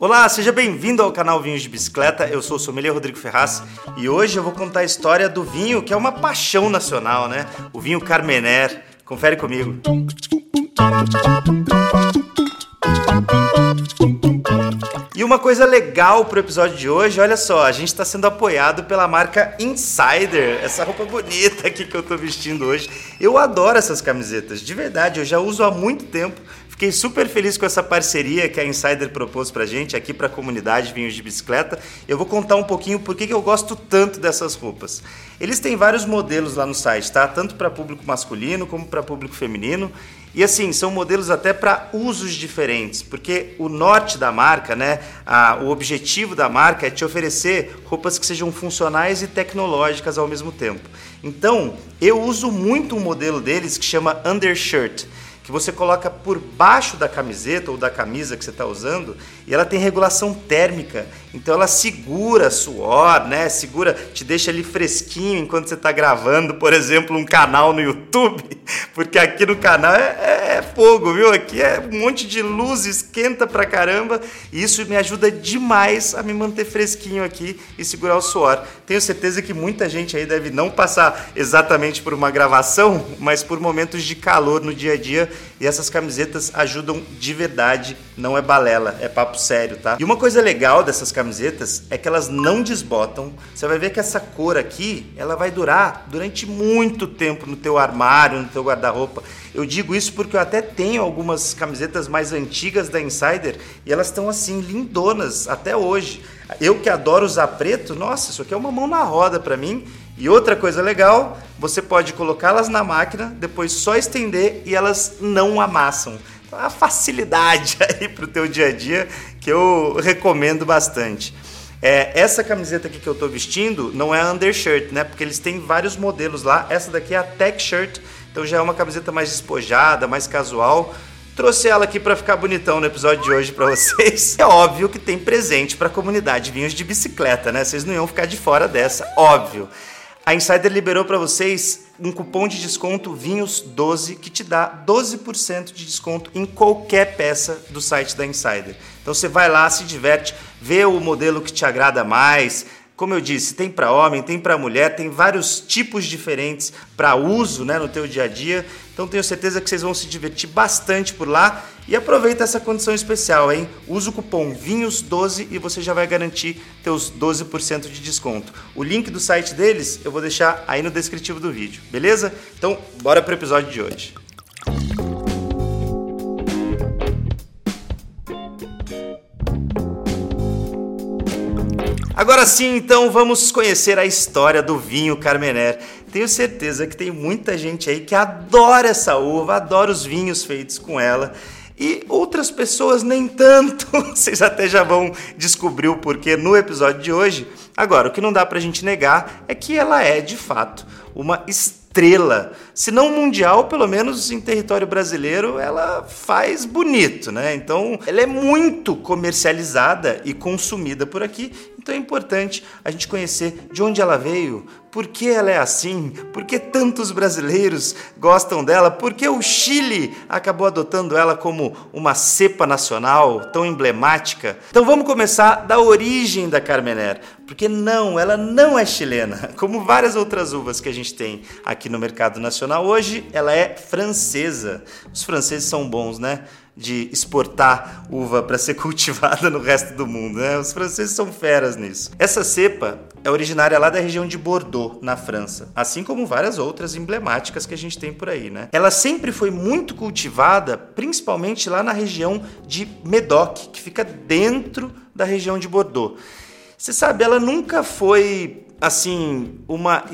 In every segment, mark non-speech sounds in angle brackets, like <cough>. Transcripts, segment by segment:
Olá, seja bem-vindo ao canal Vinhos de Bicicleta. Eu sou o sommelier Rodrigo Ferraz e hoje eu vou contar a história do vinho que é uma paixão nacional, né? O vinho Carmener. Confere comigo. E uma coisa legal pro episódio de hoje, olha só, a gente está sendo apoiado pela marca Insider, essa roupa bonita aqui que eu tô vestindo hoje. Eu adoro essas camisetas, de verdade, eu já uso há muito tempo. Fiquei super feliz com essa parceria que a Insider propôs pra gente aqui pra comunidade Vinhos de Bicicleta. Eu vou contar um pouquinho por que eu gosto tanto dessas roupas. Eles têm vários modelos lá no site, tá? Tanto para público masculino como para público feminino. E assim, são modelos até para usos diferentes, porque o norte da marca, né, a, o objetivo da marca é te oferecer roupas que sejam funcionais e tecnológicas ao mesmo tempo. Então, eu uso muito um modelo deles que chama Undershirt que você coloca por baixo da camiseta ou da camisa que você está usando e ela tem regulação térmica, então ela segura suor, né? Segura, te deixa ali fresquinho enquanto você está gravando, por exemplo, um canal no YouTube, <laughs> porque aqui no canal é, é, é, fogo, viu? Aqui é um monte de luz, esquenta pra caramba e isso me ajuda demais a me manter fresquinho aqui e segurar o suor. Tenho certeza que muita gente aí deve não passar exatamente por uma gravação, mas por momentos de calor no dia a dia e essas camisetas ajudam de verdade, não é balela, é papo sério, tá? E uma coisa legal dessas camisetas é que elas não desbotam. Você vai ver que essa cor aqui, ela vai durar durante muito tempo no teu armário, no teu guarda-roupa. Eu digo isso porque eu até tenho algumas camisetas mais antigas da Insider e elas estão assim lindonas até hoje. Eu que adoro usar preto, nossa, isso aqui é uma mão na roda para mim e outra coisa legal, você pode colocá-las na máquina, depois só estender e elas não amassam. Então, é a facilidade <laughs> aí para o teu dia a dia que eu recomendo bastante. É, essa camiseta aqui que eu estou vestindo não é a undershirt, né? Porque eles têm vários modelos lá. Essa daqui é a tech shirt, então já é uma camiseta mais despojada, mais casual. Trouxe ela aqui para ficar bonitão no episódio de hoje para vocês. <laughs> É óbvio que tem presente para a comunidade vinhos de bicicleta, né? Vocês não iam ficar de fora dessa, óbvio. A Insider liberou para vocês um cupom de desconto Vinhos12 que te dá 12% de desconto em qualquer peça do site da Insider. Então você vai lá, se diverte, vê o modelo que te agrada mais, como eu disse, tem para homem, tem para mulher, tem vários tipos diferentes para uso né, no teu dia a dia. Então tenho certeza que vocês vão se divertir bastante por lá e aproveita essa condição especial, hein? Usa o cupom VINHOS12 e você já vai garantir teus 12% de desconto. O link do site deles eu vou deixar aí no descritivo do vídeo, beleza? Então, bora para o episódio de hoje. Agora sim, então vamos conhecer a história do vinho Carmener. Tenho certeza que tem muita gente aí que adora essa uva, adora os vinhos feitos com ela. E outras pessoas nem tanto. <laughs> Vocês até já vão descobrir o porquê no episódio de hoje. Agora, o que não dá pra gente negar é que ela é, de fato, uma estrela. Se não mundial, pelo menos em território brasileiro, ela faz bonito, né? Então, ela é muito comercializada e consumida por aqui. Então é importante a gente conhecer de onde ela veio, por que ela é assim, por que tantos brasileiros gostam dela, por que o Chile acabou adotando ela como uma cepa nacional tão emblemática. Então vamos começar da origem da Carmener, porque não, ela não é chilena, <laughs> como várias outras uvas que a gente tem aqui no mercado nacional hoje, ela é francesa. Os franceses são bons, né? De exportar uva para ser <laughs> cultivada no resto do mundo. Né? Os franceses são feras nisso. Essa cepa é originária lá da região de Bordeaux, na França, assim como várias outras emblemáticas que a gente tem por aí. Né? Ela sempre foi muito cultivada, principalmente lá na região de Medoc, que fica dentro da região de Bordeaux. Você sabe, ela nunca foi assim uma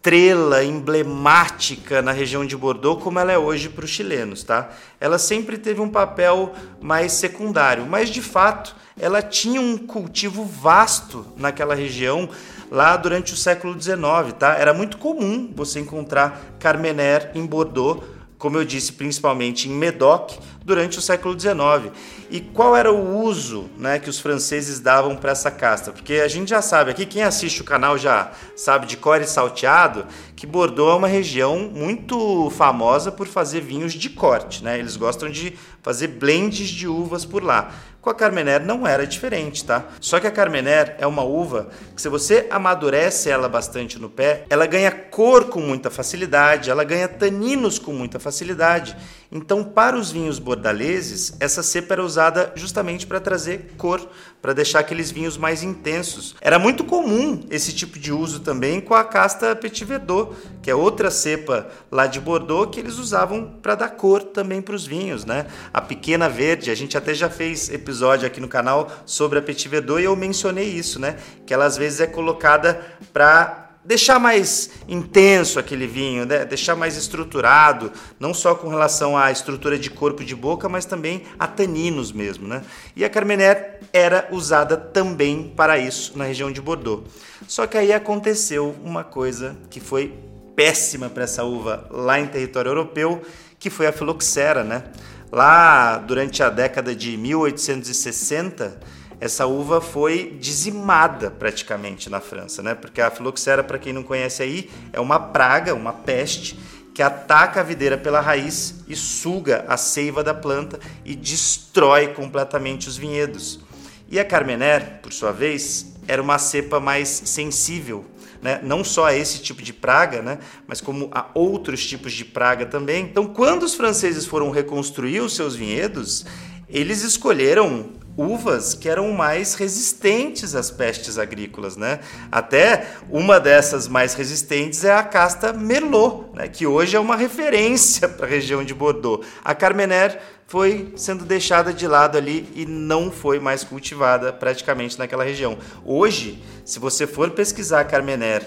estrela emblemática na região de Bordeaux como ela é hoje para os chilenos, tá? Ela sempre teve um papel mais secundário, mas de fato ela tinha um cultivo vasto naquela região lá durante o século XIX, tá? Era muito comum você encontrar Carmener em Bordeaux como eu disse, principalmente em Medoc, durante o século XIX. E qual era o uso né, que os franceses davam para essa casta? Porque a gente já sabe aqui, quem assiste o canal já sabe de core salteado, que Bordeaux é uma região muito famosa por fazer vinhos de corte. Né? Eles gostam de fazer blends de uvas por lá. Com a Carmener não era diferente, tá? Só que a Carmener é uma uva que se você amadurece ela bastante no pé, ela ganha cor com muita facilidade, ela ganha taninos com muita facilidade. Então, para os vinhos bordaleses, essa cepa era usada justamente para trazer cor, para deixar aqueles vinhos mais intensos. Era muito comum esse tipo de uso também com a casta Petit Verdot, que é outra cepa lá de Bordeaux que eles usavam para dar cor também para os vinhos, né? A pequena verde, a gente até já fez episódio aqui no canal sobre a Petit Verdot e eu mencionei isso, né? Que ela às vezes é colocada para deixar mais intenso aquele vinho, né? deixar mais estruturado, não só com relação à estrutura de corpo de boca, mas também a taninos mesmo. Né? E a Carmener era usada também para isso na região de Bordeaux. Só que aí aconteceu uma coisa que foi péssima para essa uva lá em território europeu, que foi a filoxera, né? Lá durante a década de 1860, essa uva foi dizimada praticamente na França, né? Porque a filoxera, para quem não conhece aí, é uma praga, uma peste que ataca a videira pela raiz e suga a seiva da planta e destrói completamente os vinhedos. E a Carmener, por sua vez, era uma cepa mais sensível, né? não só a esse tipo de praga, né? mas como a outros tipos de praga também. Então, quando os franceses foram reconstruir os seus vinhedos, eles escolheram uvas que eram mais resistentes às pestes agrícolas, né? Até uma dessas mais resistentes é a casta Merlot, né? que hoje é uma referência <laughs> para a região de Bordeaux. A Carmener foi sendo deixada de lado ali e não foi mais cultivada praticamente naquela região. Hoje, se você for pesquisar Carmener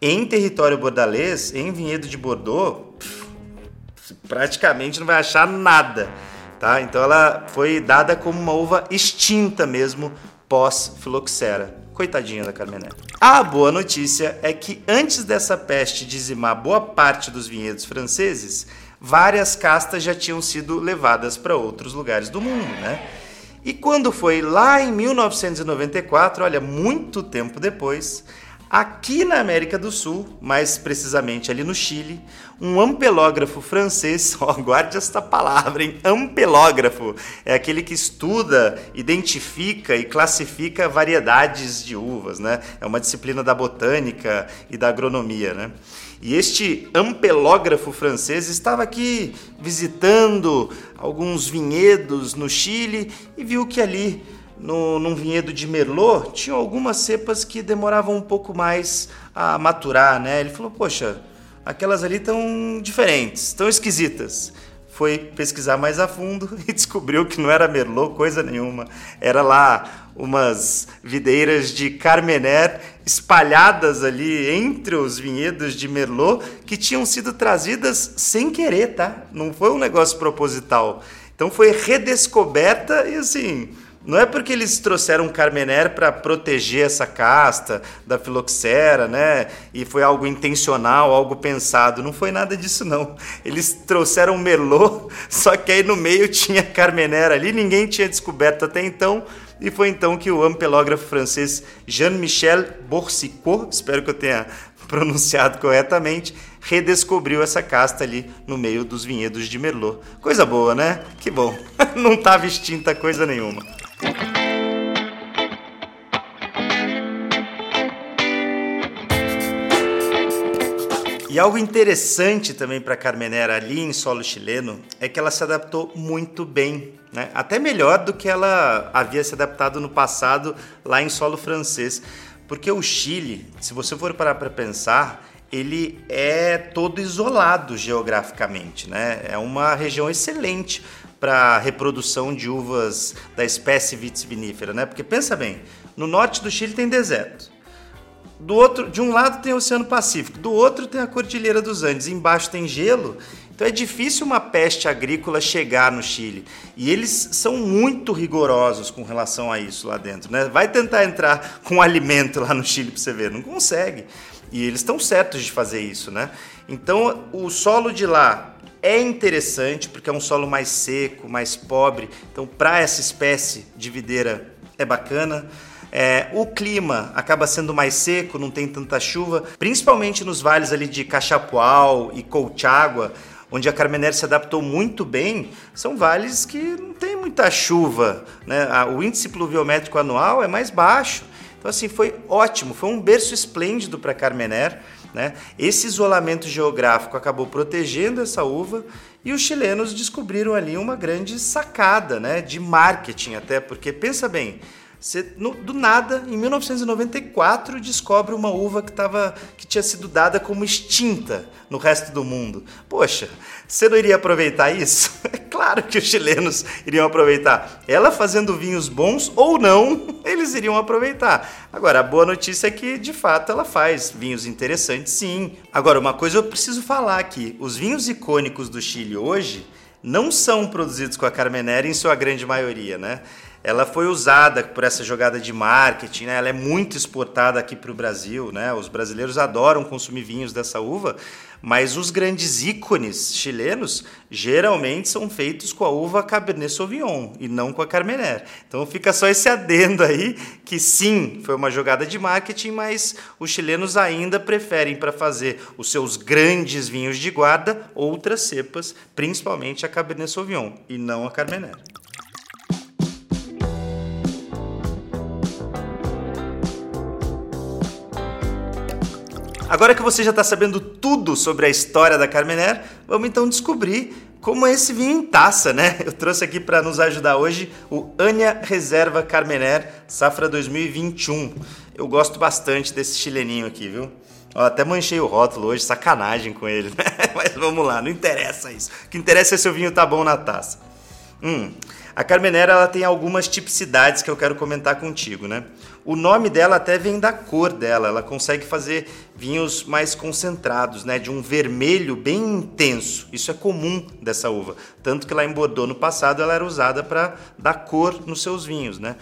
em território bordalês, em vinhedo de Bordeaux, praticamente não vai achar nada. Tá? Então ela foi dada como uma uva extinta mesmo pós-filoxera. Coitadinha da Carmené. A boa notícia é que antes dessa peste dizimar boa parte dos vinhedos franceses, várias castas já tinham sido levadas para outros lugares do mundo, né? E quando foi lá em 1994, olha, muito tempo depois, Aqui na América do Sul, mais precisamente ali no Chile, um ampelógrafo francês, <laughs> ó, guarde esta palavra, hein? Ampelógrafo é aquele que estuda, identifica e classifica variedades de uvas, né? É uma disciplina da botânica e da agronomia, né? E este ampelógrafo francês estava aqui visitando alguns vinhedos no Chile e viu que ali no, num vinhedo de Merlot, tinha algumas cepas que demoravam um pouco mais a maturar, né? Ele falou, poxa, aquelas ali estão diferentes, estão esquisitas. Foi pesquisar mais a fundo <laughs> e descobriu que não era Merlot coisa nenhuma. Era lá umas videiras de Carmener espalhadas ali entre os vinhedos de Merlot que tinham sido trazidas sem querer, tá? Não foi um negócio proposital. Então foi redescoberta e assim, não é porque eles trouxeram Carmener para proteger essa casta da filoxera, né? E foi algo intencional, algo pensado. Não foi nada disso, não. Eles trouxeram Merlot, <laughs> só que aí no meio tinha Carmener ali, ninguém tinha descoberto até então. E foi então que o ampelógrafo francês Jean-Michel Boursicot, espero que eu tenha <laughs> pronunciado corretamente, redescobriu essa casta ali no meio dos vinhedos de Merlot. Coisa boa, né? Que bom. <laughs> Não estava extinta coisa nenhuma. E algo interessante também para Carmenera ali em solo chileno é que ela se adaptou muito bem, né? até melhor do que ela havia se adaptado no passado lá em solo francês. Porque o Chile, se você for parar para pensar, ele é todo isolado geograficamente, né? É uma região excelente para reprodução de uvas da espécie vitivinífera, né? Porque pensa bem, no norte do Chile tem deserto. Do outro, de um lado tem o Oceano Pacífico, do outro tem a Cordilheira dos Andes, embaixo tem gelo. Então é difícil uma peste agrícola chegar no Chile. E eles são muito rigorosos com relação a isso lá dentro. Né? Vai tentar entrar com alimento lá no Chile para você ver, não consegue. E eles estão certos de fazer isso. Né? Então o solo de lá é interessante porque é um solo mais seco, mais pobre. Então, para essa espécie de videira é bacana. É, o clima acaba sendo mais seco, não tem tanta chuva, principalmente nos vales ali de Cachapual e Colchagua, onde a Carmener se adaptou muito bem, são vales que não tem muita chuva, né? O índice pluviométrico anual é mais baixo. Então, assim, foi ótimo, foi um berço esplêndido para Carmener. Né? Esse isolamento geográfico acabou protegendo essa uva e os chilenos descobriram ali uma grande sacada né, de marketing, até porque, pensa bem, você, no, do nada, em 1994, descobre uma uva que, tava, que tinha sido dada como extinta no resto do mundo. Poxa, você não iria aproveitar isso? <laughs> É claro que os chilenos iriam aproveitar. Ela fazendo vinhos bons ou não, <laughs> eles iriam aproveitar. Agora, a boa notícia é que, de fato, ela faz vinhos interessantes, sim. Agora, uma coisa eu preciso falar aqui: os vinhos icônicos do Chile hoje não são produzidos com a Carmenere em sua grande maioria, né? Ela foi usada por essa jogada de marketing, né? ela é muito exportada aqui para o Brasil, né? os brasileiros adoram consumir vinhos dessa uva, mas os grandes ícones chilenos geralmente são feitos com a uva Cabernet Sauvignon e não com a Carmener. Então fica só esse adendo aí, que sim, foi uma jogada de marketing, mas os chilenos ainda preferem para fazer os seus grandes vinhos de guarda outras cepas, principalmente a Cabernet Sauvignon e não a Carmener. Agora que você já está sabendo tudo sobre a história da Carmener, vamos então descobrir como é esse vinho em taça, né? <laughs> Eu trouxe aqui para nos ajudar hoje o Ania Reserva Carmener Safra 2021. Eu gosto bastante desse chileninho aqui, viu? Até manchei o rótulo hoje, sacanagem com ele, <laughs> né? Mas vamos lá, não interessa isso. O que interessa é se o vinho tá bom na taça. Hum, a Carmenera ela tem algumas tipicidades que eu quero comentar contigo, né? O nome dela até vem da cor dela, ela consegue fazer vinhos mais concentrados, né, de um vermelho bem intenso. Isso é comum dessa uva, tanto que lá em Bordeaux no passado ela era usada para dar cor nos seus vinhos, né?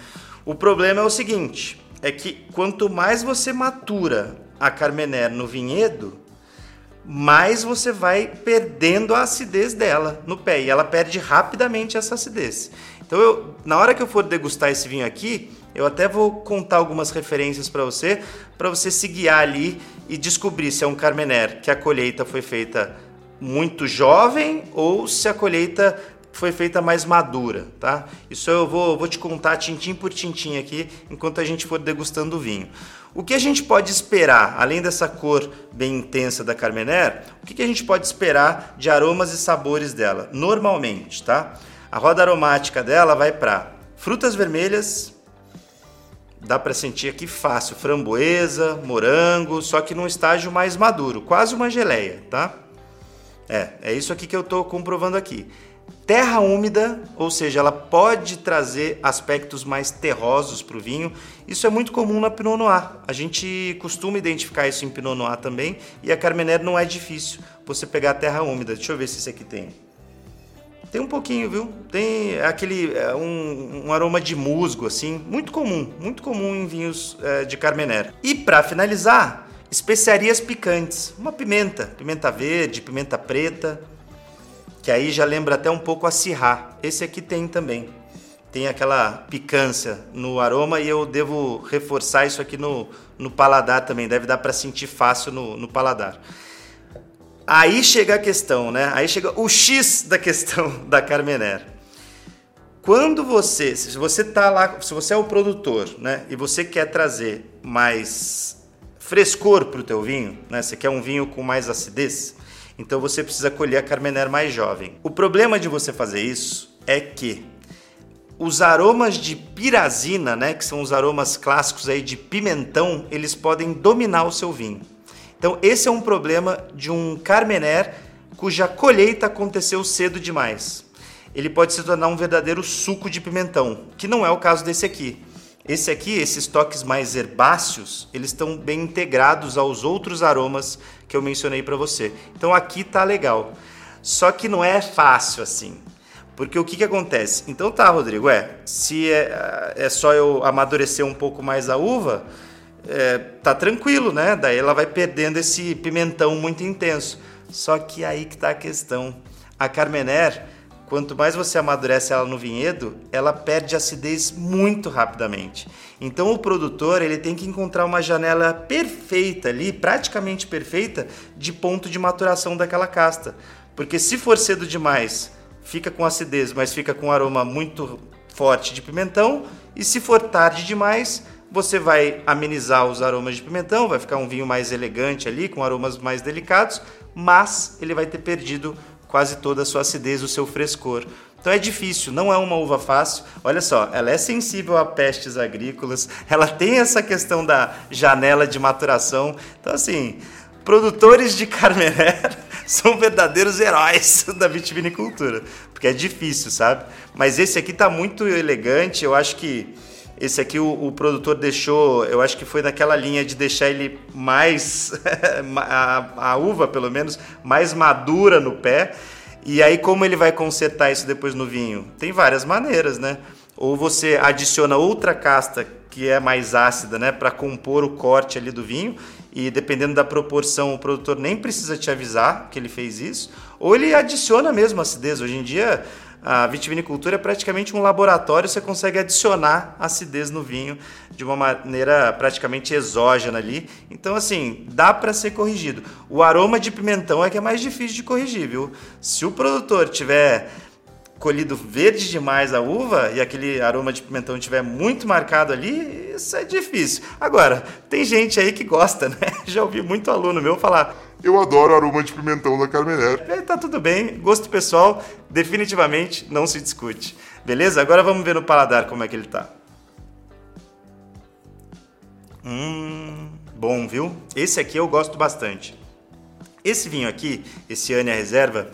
O problema é o seguinte, é que quanto mais você matura a Carmener no vinhedo, mais você vai perdendo a acidez dela no pé e ela perde rapidamente essa acidez. Então, eu, na hora que eu for degustar esse vinho aqui, eu até vou contar algumas referências para você, para você se guiar ali e descobrir se é um Carmener que a colheita foi feita muito jovem ou se a colheita foi feita mais madura, tá? Isso eu vou, vou te contar tintim por tintim aqui enquanto a gente for degustando o vinho. O que a gente pode esperar, além dessa cor bem intensa da Carmener, o que a gente pode esperar de aromas e sabores dela? Normalmente, tá? A roda aromática dela vai para frutas vermelhas, dá para sentir aqui fácil, framboesa, morango, só que num estágio mais maduro, quase uma geleia, tá? É, é isso aqui que eu estou comprovando aqui. Terra úmida, ou seja, ela pode trazer aspectos mais terrosos para o vinho. Isso é muito comum na Pinot Noir. A gente costuma identificar isso em Pinot Noir também. E a Carmener não é difícil você pegar a terra úmida. Deixa eu ver se esse aqui tem. Tem um pouquinho, viu? Tem aquele é, um, um aroma de musgo, assim, muito comum, muito comum em vinhos é, de Carmener. E para finalizar, especiarias picantes. Uma pimenta, pimenta verde, pimenta preta que aí já lembra até um pouco a Sirá. Esse aqui tem também. Tem aquela picância no aroma e eu devo reforçar isso aqui no, no paladar também. Deve dar para sentir fácil no, no paladar. Aí chega a questão, né? Aí chega o X da questão <laughs> da Carmener. Quando você, se você tá lá, se você é o produtor, né, e você quer trazer mais frescor para o teu vinho, né? Você quer um vinho com mais acidez? Então você precisa colher a Carmener mais jovem. O problema de você fazer isso é que os aromas de pirazina, né, que são os aromas clássicos aí de pimentão, eles podem dominar o seu vinho. Então esse é um problema de um Carmener cuja colheita aconteceu cedo demais. Ele pode se tornar um verdadeiro suco de pimentão, que não é o caso desse aqui. Esse aqui, esses toques mais herbáceos, eles estão bem integrados aos outros aromas que eu mencionei para você. Então aqui tá legal. Só que não é fácil assim. Porque o que, que acontece? Então tá, Rodrigo, é, se é, é só eu amadurecer um pouco mais a uva, é, tá tranquilo, né? Daí ela vai perdendo esse pimentão muito intenso. Só que aí que tá a questão. A Carmener, quanto mais você amadurece ela no vinhedo, ela perde acidez muito rapidamente. Então o produtor ele tem que encontrar uma janela perfeita ali, praticamente perfeita, de ponto de maturação daquela casta, Porque se for cedo demais, fica com acidez, mas fica com aroma muito forte de pimentão. E se for tarde demais, você vai amenizar os aromas de pimentão, vai ficar um vinho mais elegante ali, com aromas mais delicados, mas ele vai ter perdido quase toda a sua acidez, o seu frescor. Então é difícil, não é uma uva fácil. Olha só, ela é sensível a pestes agrícolas, <laughs> ela tem essa questão da janela de maturação. Então, assim, produtores de <laughs> Carmener são verdadeiros heróis <laughs> da vitivinicultura, porque é difícil, sabe? Mas esse aqui tá muito elegante, eu acho que esse aqui o, o, produtor deixou, eu acho que foi naquela linha de deixar ele mais, <laughs> a, a, uva pelo menos, mais madura no pé. E aí, como ele vai consertar isso depois no vinho? Tem várias maneiras, né? Ou você adiciona outra casta que é mais ácida, né, para compor o corte ali do vinho. E dependendo da proporção, o produtor nem precisa te avisar que ele fez isso. Ou ele adiciona mesmo acidez. Hoje em dia, a vitivinicultura é praticamente um laboratório, você consegue adicionar acidez no vinho de uma maneira praticamente exógena ali. Então, assim, dá para ser corrigido. O aroma de pimentão é que é mais difícil de corrigir, viu? Se o produtor tiver colhido verde demais a uva e aquele aroma de pimentão estiver muito marcado ali, isso é difícil. Agora, tem gente aí que gosta, <laughs> né? Já ouvi muito aluno meu falar eu adoro o aroma de pimentão da Carmener. É, tá tudo bem, gosto pessoal, definitivamente não se discute. Beleza? Agora vamos ver no paladar como é que ele tá. Hum, bom, viu? Esse aqui eu gosto bastante. Esse vinho aqui, esse Ania Reserva,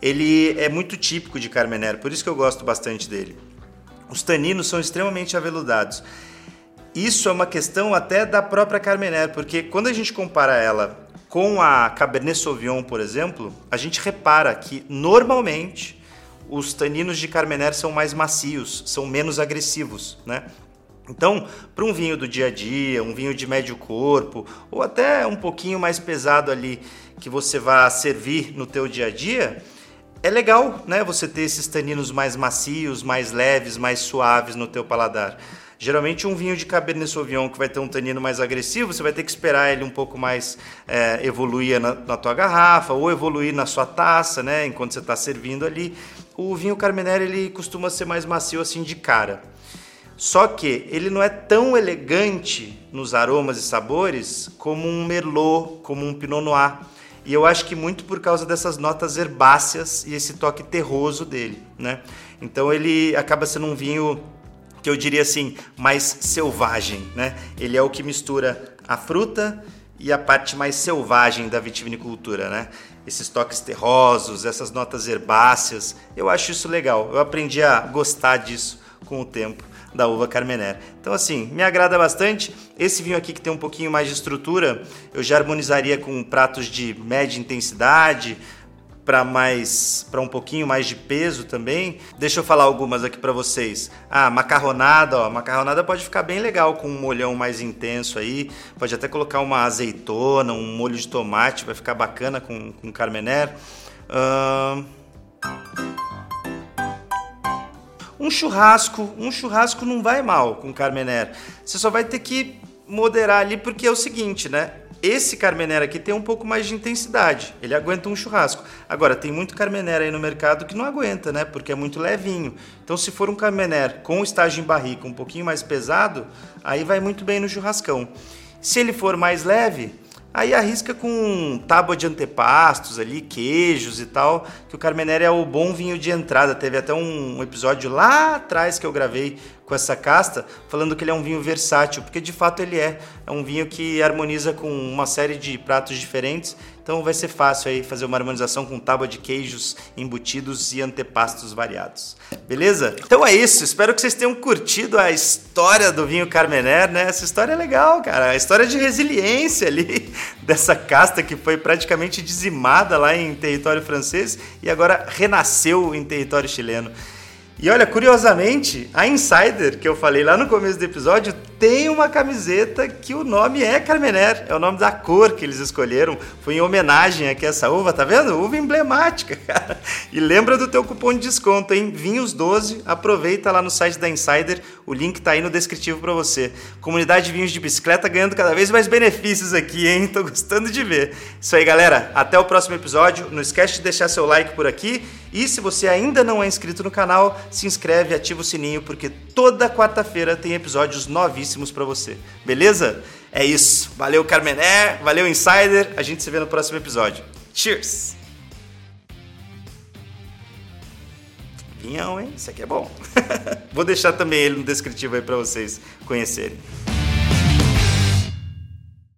ele é muito típico de Carmener, por isso que eu gosto bastante dele. Os taninos são extremamente aveludados. Isso é uma questão até da própria Carmener, porque quando a gente compara ela com a Cabernet Sauvignon, por exemplo, a gente repara que normalmente os taninos de Carmener são mais macios, são menos agressivos, né? Então, para um vinho do dia a dia, um vinho de médio corpo, ou até um pouquinho mais pesado ali que você vai servir no teu dia a dia, é legal, né? Você ter esses taninos mais macios, mais leves, mais suaves no teu paladar. Geralmente um vinho de Cabernet Sauvignon que vai ter um tanino mais agressivo, você vai ter que esperar ele um pouco mais é, evoluir na, na, tua garrafa ou evoluir na sua taça, né? Enquanto você está servindo ali. O vinho Carmenère ele costuma ser mais macio assim de cara. Só que ele não é tão elegante nos aromas e sabores como um Merlot, como um Pinot Noir. E eu acho que muito por causa dessas notas herbáceas e esse toque terroso dele, né? Então ele acaba sendo um vinho que eu diria assim, mais selvagem, né? Ele é o que mistura a fruta e a parte mais selvagem da vitivinicultura, né? Esses toques terrosos, essas notas herbáceas, eu acho isso legal. Eu aprendi a gostar disso com o tempo da uva Carmener. Então assim, me agrada bastante. Esse vinho aqui que tem um pouquinho mais de estrutura, eu já harmonizaria com pratos de média intensidade, para mais para um pouquinho mais de peso também. Deixa eu falar algumas aqui para vocês. Ah, macarronada, ó, macarronada pode ficar bem legal com um molhão mais intenso aí. Pode até colocar uma azeitona, um molho de tomate, vai ficar bacana com com carmener. Uh... Um churrasco, um churrasco não vai mal com carmener. Você só vai ter que moderar ali porque é o seguinte, né? Esse Carmenère aqui tem um pouco mais de intensidade, ele aguenta um churrasco. Agora, tem muito Carmenère aí no mercado que não aguenta, né? Porque é muito levinho. Então, se for um Carmenère com estágio em barrica um pouquinho mais pesado, aí vai muito bem no churrascão. Se ele for mais leve, Aí arrisca com tábua de antepastos ali, queijos e tal, que o Carmenere é o bom vinho de entrada. Teve até um episódio lá atrás que eu gravei com essa casta, falando que ele é um vinho versátil, porque de fato ele é. É um vinho que harmoniza com uma série de pratos diferentes, então vai ser fácil aí fazer uma harmonização com tábua de queijos embutidos e antepastos variados. Beleza? Então é isso, espero que vocês tenham curtido a história do vinho Carmener, né? Essa história é legal, cara. A história de resiliência ali <laughs> dessa casta que foi praticamente dizimada lá em território francês e agora renasceu em território chileno. E olha, curiosamente, a Insider, que eu falei lá no começo do episódio, tem uma camiseta que o nome é Carmener, é o nome da cor que eles escolheram. Foi em homenagem aqui a essa uva, tá vendo? Uva emblemática, <laughs> cara. E lembra do teu cupom de desconto, hein? Vinhos12, aproveita lá no site da Insider, O link tá aí no descritivo para você. Comunidade de vinhos de bicicleta ganhando cada vez mais benefícios aqui, hein? Tô gostando de ver. Isso aí, galera. Até o próximo episódio. Não esquece de deixar seu like por aqui. E se você ainda não é inscrito no canal, se inscreve ativa o sininho, porque toda quarta-feira tem episódios novíssimos para você. Beleza? É isso. Valeu, Carmené. Valeu, Insider. A gente se vê no próximo episódio. Cheers! Vinhão, hein? Isso aqui é bom. <laughs> Vou deixar também ele no descritivo aí para vocês conhecerem.